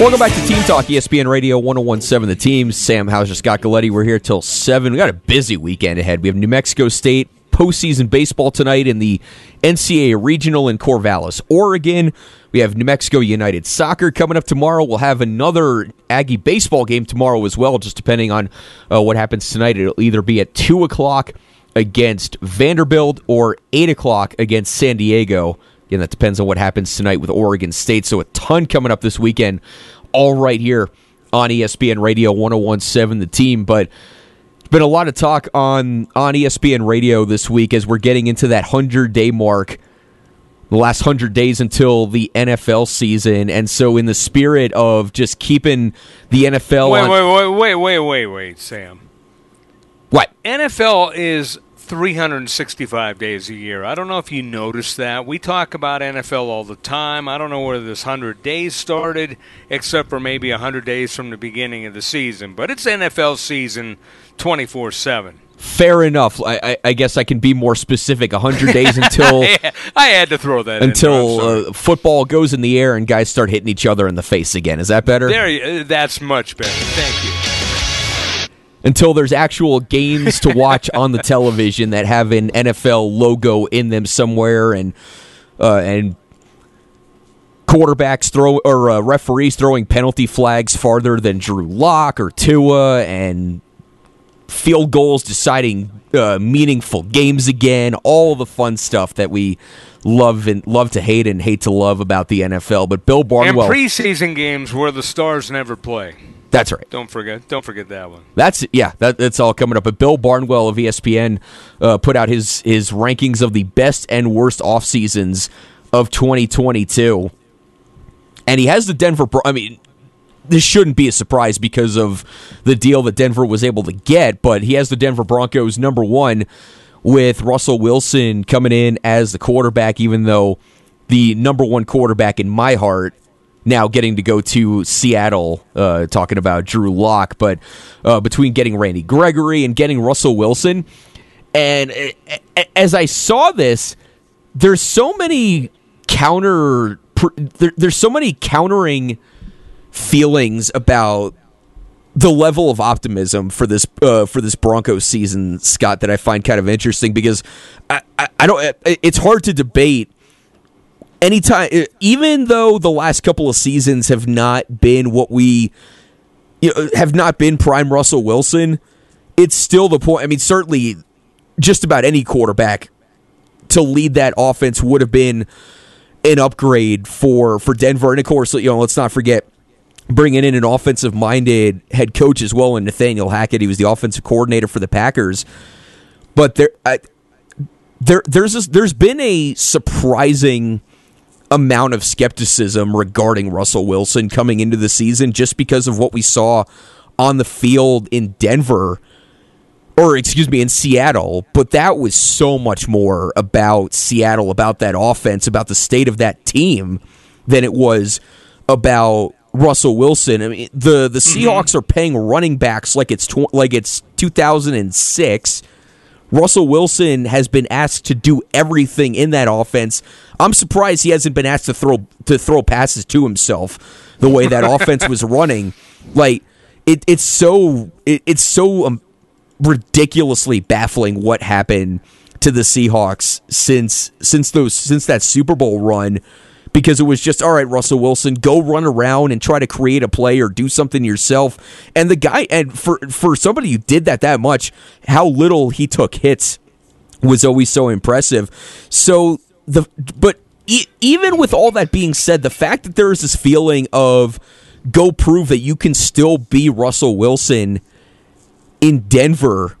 Welcome back to Team Talk, ESPN Radio 1017 The Team. Sam Hauser, Scott Galletti. We're here till 7. We got a busy weekend ahead. We have New Mexico State postseason baseball tonight in the NCAA Regional in Corvallis, Oregon. We have New Mexico United Soccer coming up tomorrow. We'll have another Aggie baseball game tomorrow as well, just depending on uh, what happens tonight. It'll either be at 2 o'clock against Vanderbilt or 8 o'clock against San Diego. Again, that depends on what happens tonight with Oregon State. So a ton coming up this weekend, all right here on ESPN Radio 1017 The Team. But it's been a lot of talk on, on ESPN Radio this week as we're getting into that 100 day mark, the last 100 days until the NFL season. And so, in the spirit of just keeping the NFL. Wait, on- wait, wait, wait, wait, wait, wait, Sam. What? NFL is 365 days a year. I don't know if you noticed that. We talk about NFL all the time. I don't know where this 100 days started, except for maybe 100 days from the beginning of the season. But it's NFL season 24 7. Fair enough. I, I, I guess I can be more specific. 100 days until. I had to throw that until in. Uh, football goes in the air and guys start hitting each other in the face again. Is that better? there, uh, that's much better. Thank you. Until there's actual games to watch on the television that have an NFL logo in them somewhere, and uh, and quarterbacks throw or uh, referees throwing penalty flags farther than Drew Lock or Tua, and field goals deciding uh, meaningful games again. All the fun stuff that we love and love to hate and hate to love about the NFL. But Bill And Barnwell, preseason games where the stars never play. that's right. Don't forget. Don't forget that one. That's yeah, that, that's all coming up. But Bill Barnwell of ESPN uh, put out his his rankings of the best and worst off seasons of 2022, and he has the Denver. I mean, this shouldn't be a surprise because of the deal that Denver was able to get, but he has the Denver Broncos number one with Russell Wilson coming in as the quarterback, even though the number one quarterback in my heart now getting to go to Seattle, uh, talking about Drew Lock, but uh, between getting Randy Gregory and getting Russell Wilson, and as I saw this, there's so many counter, there, there's so many countering feelings about the level of optimism for this uh, for this Broncos season, Scott, that I find kind of interesting because I, I, I don't. It's hard to debate anytime, even though the last couple of seasons have not been what we you know, have not been prime Russell Wilson. It's still the point. I mean, certainly, just about any quarterback to lead that offense would have been an upgrade for for Denver. And of course, you know, let's not forget bringing in an offensive minded head coach as well, and Nathaniel Hackett. He was the offensive coordinator for the Packers. But there, I, there, there's this, there's been a surprising amount of skepticism regarding Russell Wilson coming into the season just because of what we saw on the field in Denver or excuse me in Seattle but that was so much more about Seattle about that offense about the state of that team than it was about Russell Wilson I mean the the Seahawks are paying running backs like it's tw- like it's 2006 Russell Wilson has been asked to do everything in that offense. I'm surprised he hasn't been asked to throw to throw passes to himself the way that offense was running. Like it, it's so it, it's so um, ridiculously baffling what happened to the Seahawks since since those since that Super Bowl run because it was just all right Russell Wilson go run around and try to create a play or do something yourself. And the guy and for for somebody who did that that much how little he took hits was always so impressive. So the but e- even with all that being said the fact that there is this feeling of go prove that you can still be Russell Wilson in Denver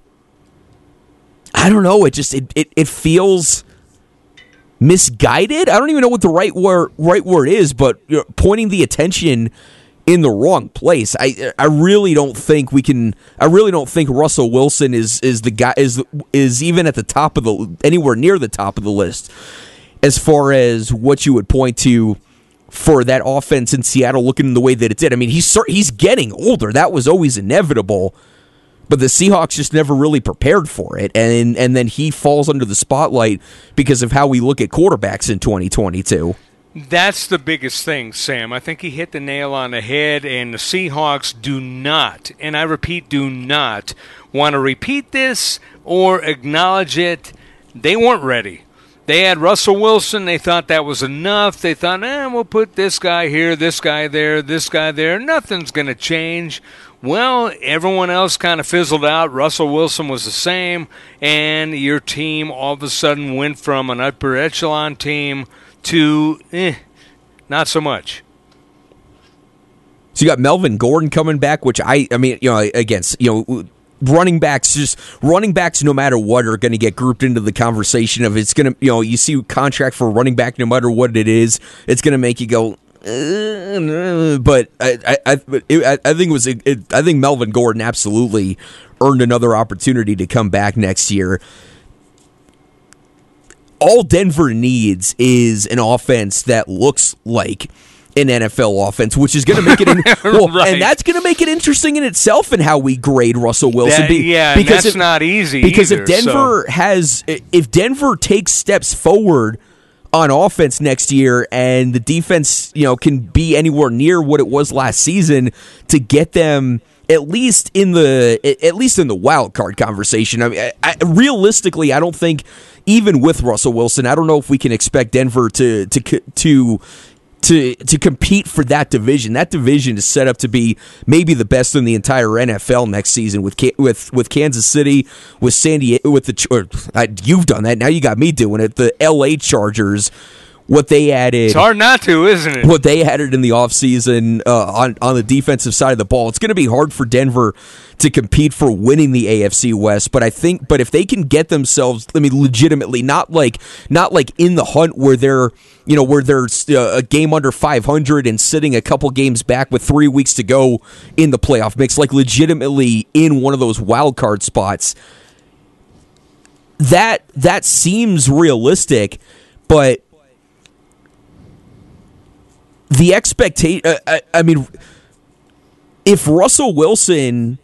I don't know. It just it it, it feels misguided. I don't even know what the right word right word is, but pointing the attention in the wrong place. I I really don't think we can. I really don't think Russell Wilson is is the guy is is even at the top of the anywhere near the top of the list as far as what you would point to for that offense in Seattle looking the way that it did. I mean, he's he's getting older. That was always inevitable. But the Seahawks just never really prepared for it, and and then he falls under the spotlight because of how we look at quarterbacks in 2022. That's the biggest thing, Sam. I think he hit the nail on the head, and the Seahawks do not, and I repeat, do not want to repeat this or acknowledge it. They weren't ready. They had Russell Wilson. They thought that was enough. They thought, eh, we'll put this guy here, this guy there, this guy there. Nothing's going to change. Well, everyone else kind of fizzled out. Russell Wilson was the same, and your team all of a sudden went from an upper echelon team to eh, not so much. So you got Melvin Gordon coming back, which I, I mean, you know, against you know, running backs just running backs no matter what are going to get grouped into the conversation of it's going to you know you see contract for running back no matter what it is it's going to make you go Eh, but I I I, I think it was it, I think Melvin Gordon absolutely earned another opportunity to come back next year all Denver needs is an offense that looks like an NFL offense, which is going to make it in, well, right. and that's going to make it interesting in itself in how we grade Russell Wilson. That, yeah, because if, not easy. Because either, if Denver so. has, if Denver takes steps forward on offense next year, and the defense, you know, can be anywhere near what it was last season to get them at least in the at least in the wild card conversation. I mean, I, I, realistically, I don't think even with Russell Wilson, I don't know if we can expect Denver to to to to to compete for that division. That division is set up to be maybe the best in the entire NFL next season with with with Kansas City, with San Diego, with the or, you've done that. Now you got me doing it. The L.A. Chargers what they added. It's hard not to, isn't it? What they added in the offseason uh, on, on the defensive side of the ball. It's going to be hard for Denver to compete for winning the AFC West, but I think but if they can get themselves I mean legitimately not like not like in the hunt where they're you know where they're uh, a game under 500 and sitting a couple games back with 3 weeks to go in the playoff mix like legitimately in one of those wild card spots that that seems realistic but the expectation. Uh, I, I mean, if Russell Wilson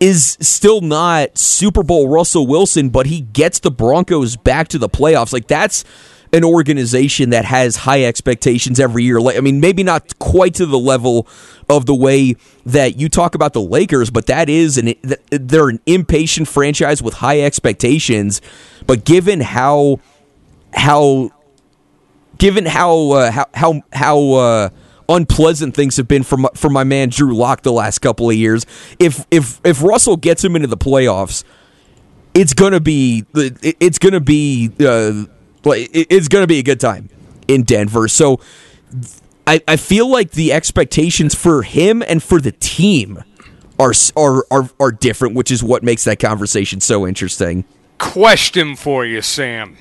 is still not Super Bowl Russell Wilson, but he gets the Broncos back to the playoffs, like that's an organization that has high expectations every year. Like, I mean, maybe not quite to the level of the way that you talk about the Lakers, but that is an they're an impatient franchise with high expectations. But given how how given how uh, how how how uh, unpleasant things have been for my, for my man Drew Lock the last couple of years, if if if Russell gets him into the playoffs, it's gonna be it's gonna be uh, it's gonna be a good time in Denver. So I, I feel like the expectations for him and for the team are are are, are different, which is what makes that conversation so interesting. Question for you, Sam.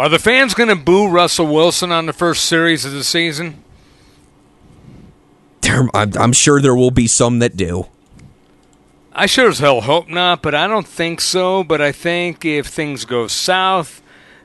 Are the fans going to boo Russell Wilson on the first series of the season? I'm, sure there will be some that do. I sure as hell hope not, but I don't think so. But I think if things go south,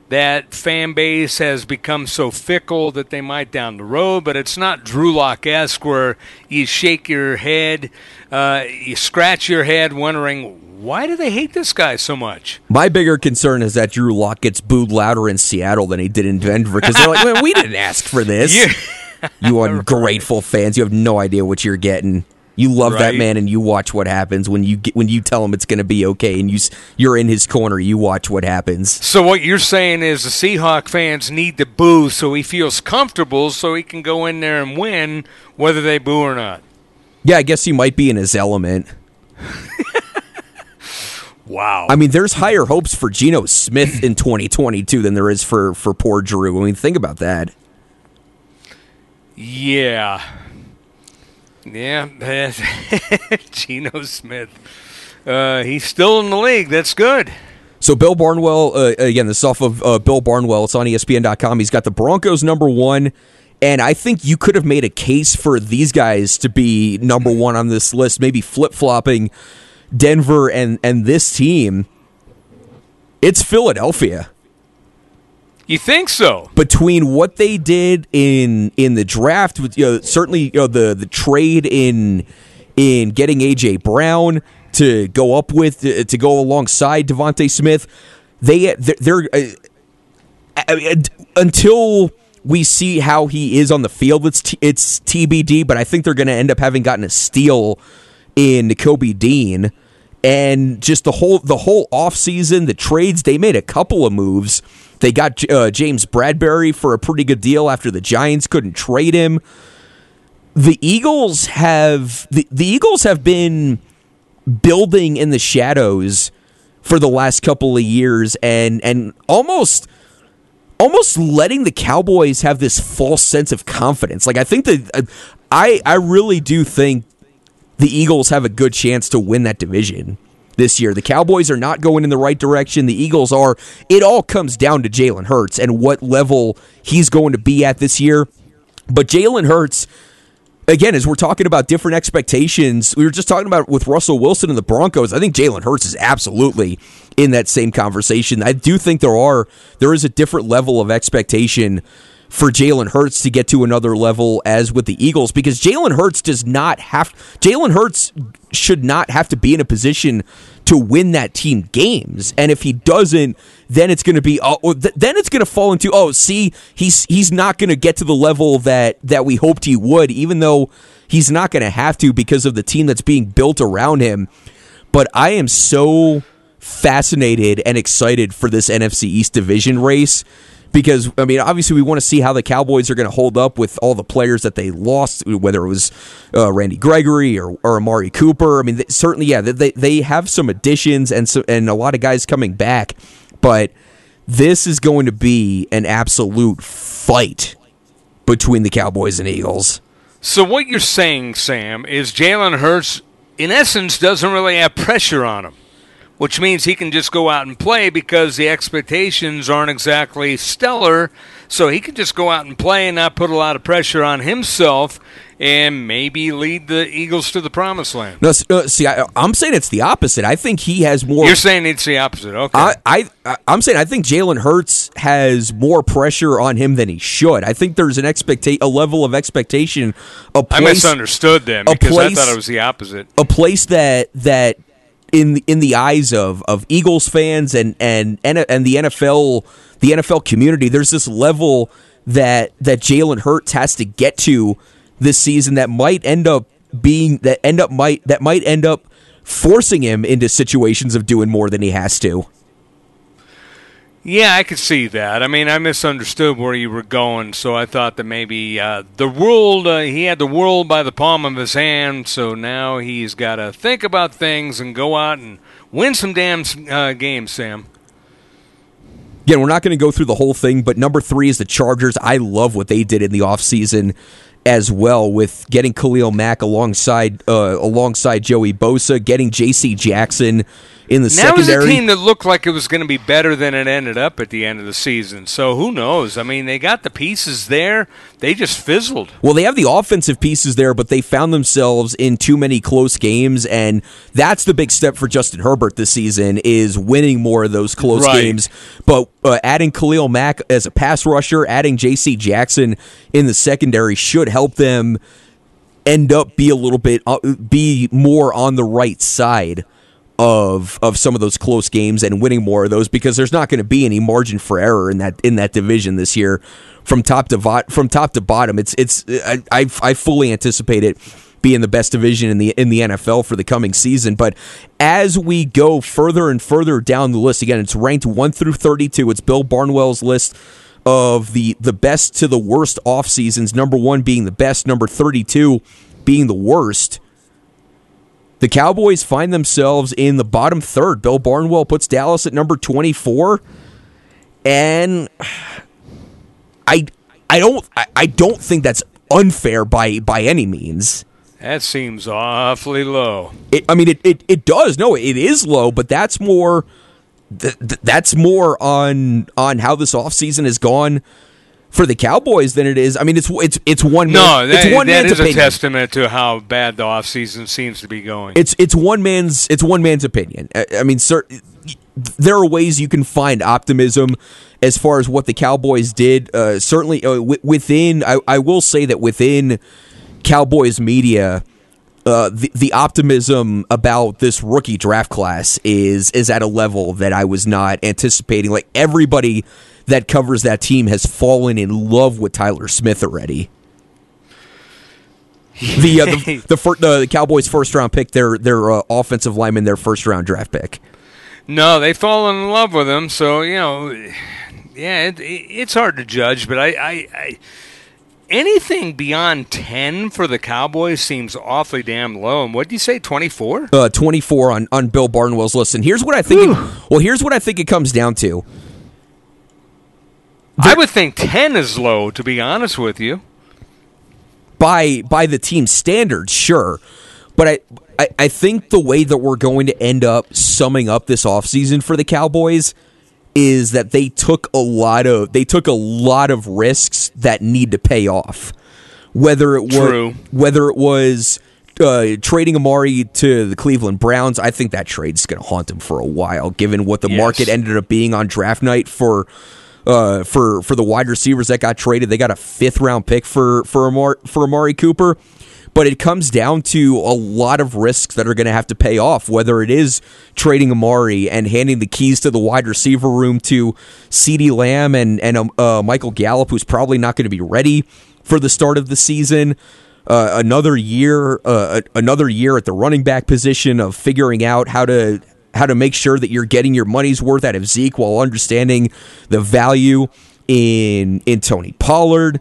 that fan base has become so fickle that they might down the road. But it's not Drew Lock esque where you shake your head, uh, you scratch your head, wondering why do they hate this guy so much? My bigger concern is that Drew Lock gets booed louder in Seattle than he did in Denver because they're like, we didn't ask for this. You ungrateful fans, you have no idea what you're getting. You love right. that man, and you watch what happens when you get, when you tell him it's going to be okay, and you you're in his corner. You watch what happens. So what you're saying is the Seahawk fans need to boo so he feels comfortable, so he can go in there and win, whether they boo or not. Yeah, I guess he might be in his element. Wow. I mean, there's higher hopes for Geno Smith in 2022 than there is for, for poor Drew. I mean, think about that. Yeah. Yeah. Geno Smith. Uh, he's still in the league. That's good. So Bill Barnwell, uh, again, this is off of uh, Bill Barnwell. It's on ESPN.com. He's got the Broncos number one. And I think you could have made a case for these guys to be number one on this list, maybe flip flopping Denver and and this team, it's Philadelphia. You think so? Between what they did in in the draft, with you know, certainly you know the the trade in in getting AJ Brown to go up with to, to go alongside DeVonta Smith, they they're, they're uh, until we see how he is on the field. It's t- it's TBD, but I think they're going to end up having gotten a steal in Kobe Dean and just the whole the whole offseason, the trades, they made a couple of moves. They got uh, James Bradberry for a pretty good deal after the Giants couldn't trade him. The Eagles have the, the Eagles have been building in the shadows for the last couple of years and and almost almost letting the Cowboys have this false sense of confidence. Like I think that I I really do think the Eagles have a good chance to win that division this year. The Cowboys are not going in the right direction. The Eagles are. It all comes down to Jalen Hurts and what level he's going to be at this year. But Jalen Hurts again, as we're talking about different expectations, we were just talking about with Russell Wilson and the Broncos. I think Jalen Hurts is absolutely in that same conversation. I do think there are there is a different level of expectation for Jalen Hurts to get to another level as with the Eagles because Jalen Hurts does not have Jalen Hurts should not have to be in a position to win that team games. And if he doesn't then it's going to be uh, oh, then it's going to fall into oh see he's he's not going to get to the level that that we hoped he would even though he's not going to have to because of the team that's being built around him. But I am so fascinated and excited for this NFC East division race because I mean, obviously, we want to see how the Cowboys are going to hold up with all the players that they lost, whether it was uh, Randy Gregory or, or Amari Cooper. I mean, they, certainly, yeah, they they have some additions and so, and a lot of guys coming back, but this is going to be an absolute fight between the Cowboys and Eagles. So what you're saying, Sam, is Jalen Hurts, in essence, doesn't really have pressure on him which means he can just go out and play because the expectations aren't exactly stellar. So he can just go out and play and not put a lot of pressure on himself and maybe lead the Eagles to the promised land. No, see, I, am saying it's the opposite. I think he has more. You're saying it's the opposite. Okay. I, I I'm saying I think Jalen Hurts has more pressure on him than he should. I think there's an expectation, a level of expectation. A place, I misunderstood them because place, I thought it was the opposite. A place that that in the, in the eyes of of Eagles fans and and and the NFL the NFL community. There's this level that that Jalen Hurts has to get to this season that might end up being that end up might that might end up forcing him into situations of doing more than he has to. Yeah, I could see that. I mean, I misunderstood where you were going, so I thought that maybe uh, the world, uh, he had the world by the palm of his hand, so now he's got to think about things and go out and win some damn uh, games, Sam. Again, we're not going to go through the whole thing, but number three is the Chargers. I love what they did in the offseason as well with getting Khalil Mack alongside uh, alongside Joey Bosa, getting J.C. Jackson in the now secondary. was a team that looked like it was going to be better than it ended up at the end of the season. So who knows? I mean, they got the pieces there. They just fizzled. Well, they have the offensive pieces there, but they found themselves in too many close games, and that's the big step for Justin Herbert this season is winning more of those close right. games. But uh, adding Khalil Mack as a pass rusher, adding J.C. Jackson in the secondary should help them end up be a little bit uh, be more on the right side of of some of those close games and winning more of those because there's not going to be any margin for error in that in that division this year from top to vo- from top to bottom. It's it's I, I, I fully anticipate it being the best division in the in the NFL for the coming season. But as we go further and further down the list, again, it's ranked one through thirty two. It's Bill Barnwell's list of the the best to the worst off seasons. Number one being the best, number thirty two being the worst. The Cowboys find themselves in the bottom third. Bill Barnwell puts Dallas at number 24. And I I don't I, I don't think that's unfair by by any means. That seems awfully low. It, I mean, it, it, it does. No, it is low, but that's more th- th- that's more on on how this offseason has gone for the Cowboys than it is. I mean, it's it's it's one. No, man, that, it's one that man's is opinion. a testament to how bad the offseason seems to be going. It's it's one man's it's one man's opinion. I, I mean, sir, there are ways you can find optimism as far as what the Cowboys did. Uh, certainly, uh, w- within I, I will say that within Cowboys media uh, the the optimism about this rookie draft class is is at a level that I was not anticipating. Like everybody that covers that team has fallen in love with Tyler Smith already. the, uh, the the, fir- the Cowboys first round pick, their their uh, offensive lineman, their first round draft pick. No, they've fallen in love with him. So you know, yeah, it, it, it's hard to judge. But I, I, I, anything beyond ten for the Cowboys seems awfully damn low. And what do you say, twenty four? Uh, twenty four on on Bill Barnwell's list. And here's what I think. It, well, here's what I think it comes down to. I would think ten is low, to be honest with you by by the team standards, sure. But I, I, I think the way that we're going to end up summing up this offseason for the Cowboys is that they took a lot of they took a lot of risks that need to pay off. Whether it was True. whether it was uh, trading Amari to the Cleveland Browns, I think that trade's going to haunt them for a while, given what the Yes. market ended up being on draft night for uh, for for the wide receivers that got traded. They got a fifth round pick for for Amari, for Amari Cooper. But it comes down to a lot of risks that are going to have to pay off, whether it is trading Amari and handing the keys to the wide receiver room to CeeDee Lamb and, and um, uh, Michael Gallup, who's probably not going to be ready for the start of the season. Uh, another year, uh, another year at the running back position of figuring out how to how to make sure that you're getting your money's worth out of Zeke while understanding the value in in Tony Pollard.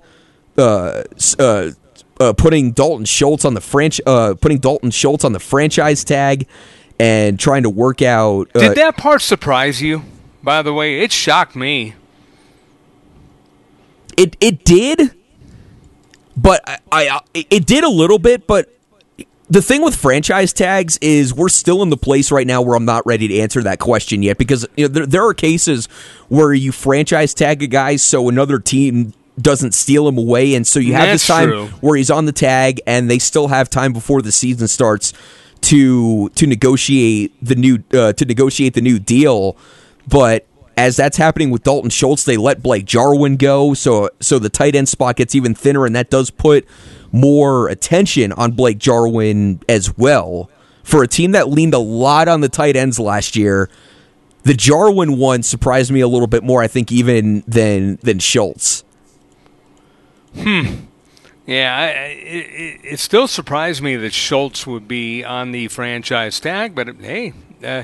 Uh, uh, uh, putting Dalton Schultz on the French, uh, putting Dalton Schultz on the franchise tag, and trying to work out. Uh, Did that part surprise you? By the way, it shocked me. it it did, but I, I it did a little bit. But the thing with franchise tags is we're still in the place right now where I'm not ready to answer that question yet because you know, there there are cases where you franchise tag a guy so another team doesn't steal him away, and so you have this time true. where he's on the tag, and they still have time before the season starts to to negotiate the new uh, to negotiate the new deal. But as that's happening with Dalton Schultz, they let Blake Jarwin go, so so the tight end spot gets even thinner, and that does put more attention on Blake Jarwin as well. For a team that leaned a lot on the tight ends last year, the Jarwin one surprised me a little bit more, I think, even than than Schultz. Yeah, I, it, it still surprised me that Schultz would be on the franchise tag, but hey, uh,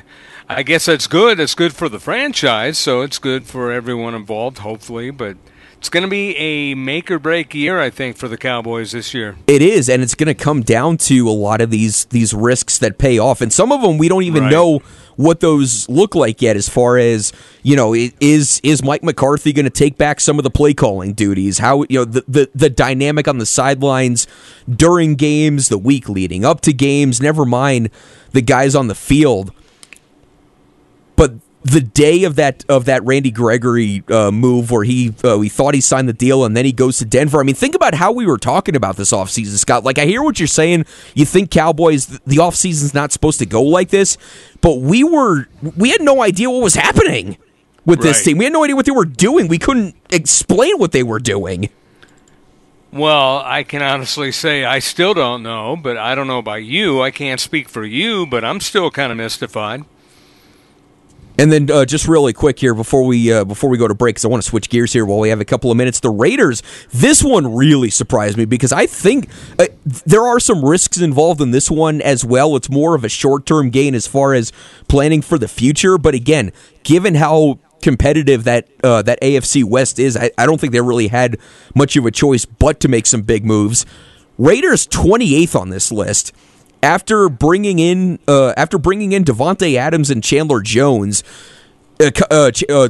I guess that's good. It's good for the franchise, so it's good for everyone involved, hopefully. But it's going to be a make or break year, I think, for the Cowboys this year. It is, and it's going to come down to a lot of these these risks that pay off, and some of them we don't even Right. know what those look like yet. As far as you know, is is Mike McCarthy going to take back some of the play calling duties? How you know the, the the dynamic on the sidelines during games, the week leading up to games. Never mind the guys on the field, but the day of that of that Randy Gregory uh, move where he uh, we thought he signed the deal and then he goes to Denver. I mean, think about how we were talking about this offseason, Scott. Like I hear what you're saying. You think Cowboys the offseason's not supposed to go like this, but we were we had no idea what was happening with this Right. team. We had no idea what they were doing. We couldn't explain what they were doing. Well, I can honestly say I still don't know, but I don't know about you. I can't speak for you, but I'm still kind of mystified. And then uh, just really quick here before we uh, before we go to break, because I want to switch gears here while we have a couple of minutes. The Raiders, this one really surprised me because I think uh, there are some risks involved in this one as well. It's more of a short term gain as far as planning for the future. But again, given how competitive that uh, that AFC West is, I, I don't think they really had much of a choice but to make some big moves. Raiders 28th on this list after bringing in uh, after bringing in Davante Adams and Chandler Jones. Uh, uh, uh, uh,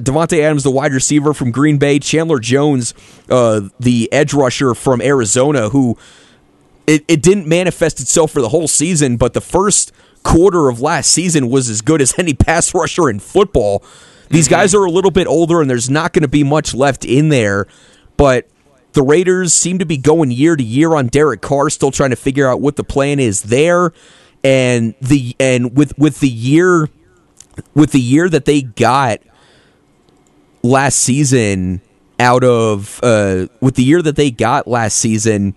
Davante Adams, the wide receiver from Green Bay, Chandler Jones, uh, the edge rusher from Arizona, who it, it didn't manifest itself for the whole season, but the first quarter of last season was as good as any pass rusher in football. These guys are a little bit older, and there's not going to be much left in there, but the Raiders seem to be going year to year on Derek Carr, still trying to figure out what the plan is there, and the and with with the year with the year that they got last season out of uh, with the year that they got last season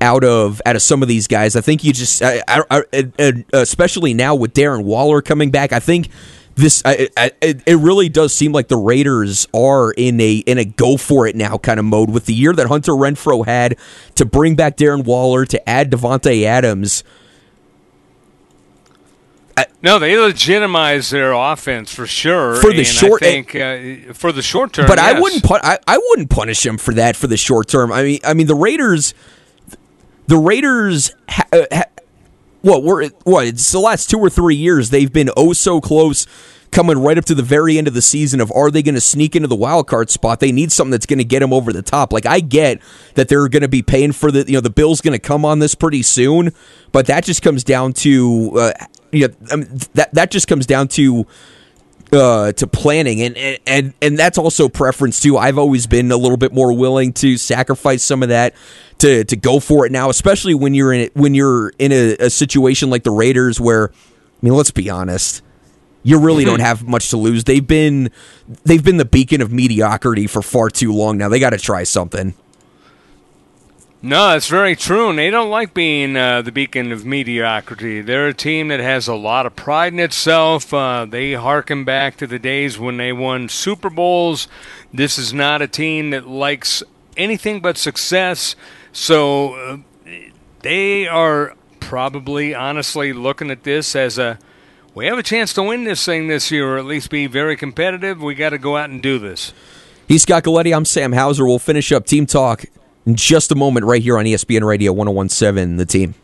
out of out of some of these guys. I think you just, I, I, I, especially now with Darren Waller coming back, I think this I, I, it really does seem like the Raiders are in a in a go for it now kind of mode with the year that Hunter Renfrow had to bring back Darren Waller to add Davante Adams. No, they legitimize their offense for sure. For the short, I think uh, for the short term, but yes. I wouldn't. Pu- I, I wouldn't punish him for that for the short term. I mean, I mean the Raiders, the Raiders. Ha- ha- what we're what it's the last two or three years they've been oh so close coming right up to the very end of the season of are they going to sneak into the wild card spot? They need something that's going to get them over the top. Like i get that they're going to be paying for the you know the bill's going to come on this pretty soon but that just comes down to uh, you know, I mean, that that just comes down to uh, to planning and, and and that's also preference too. I've always been a little bit more willing to sacrifice some of that to to go for it now, especially when you're in when you're in a, a situation like the Raiders, where I mean, let's be honest, you really don't have much to lose. They've been they've been the beacon of mediocrity for far too long now. They got to try something. No, that's very true. And they don't like being uh, the beacon of mediocrity. They're a team that has a lot of pride in itself. Uh, they harken back to the days when they won Super Bowls. This is not a team that likes anything but success. So uh, they are probably, honestly, looking at this as a we have a chance to win this thing this year, or at least be very competitive. We got to go out and do this. He's Scott Galletti. I'm Sam Hauser. We'll finish up Team Talk in just a moment right here on ESPN Radio 1017, the team.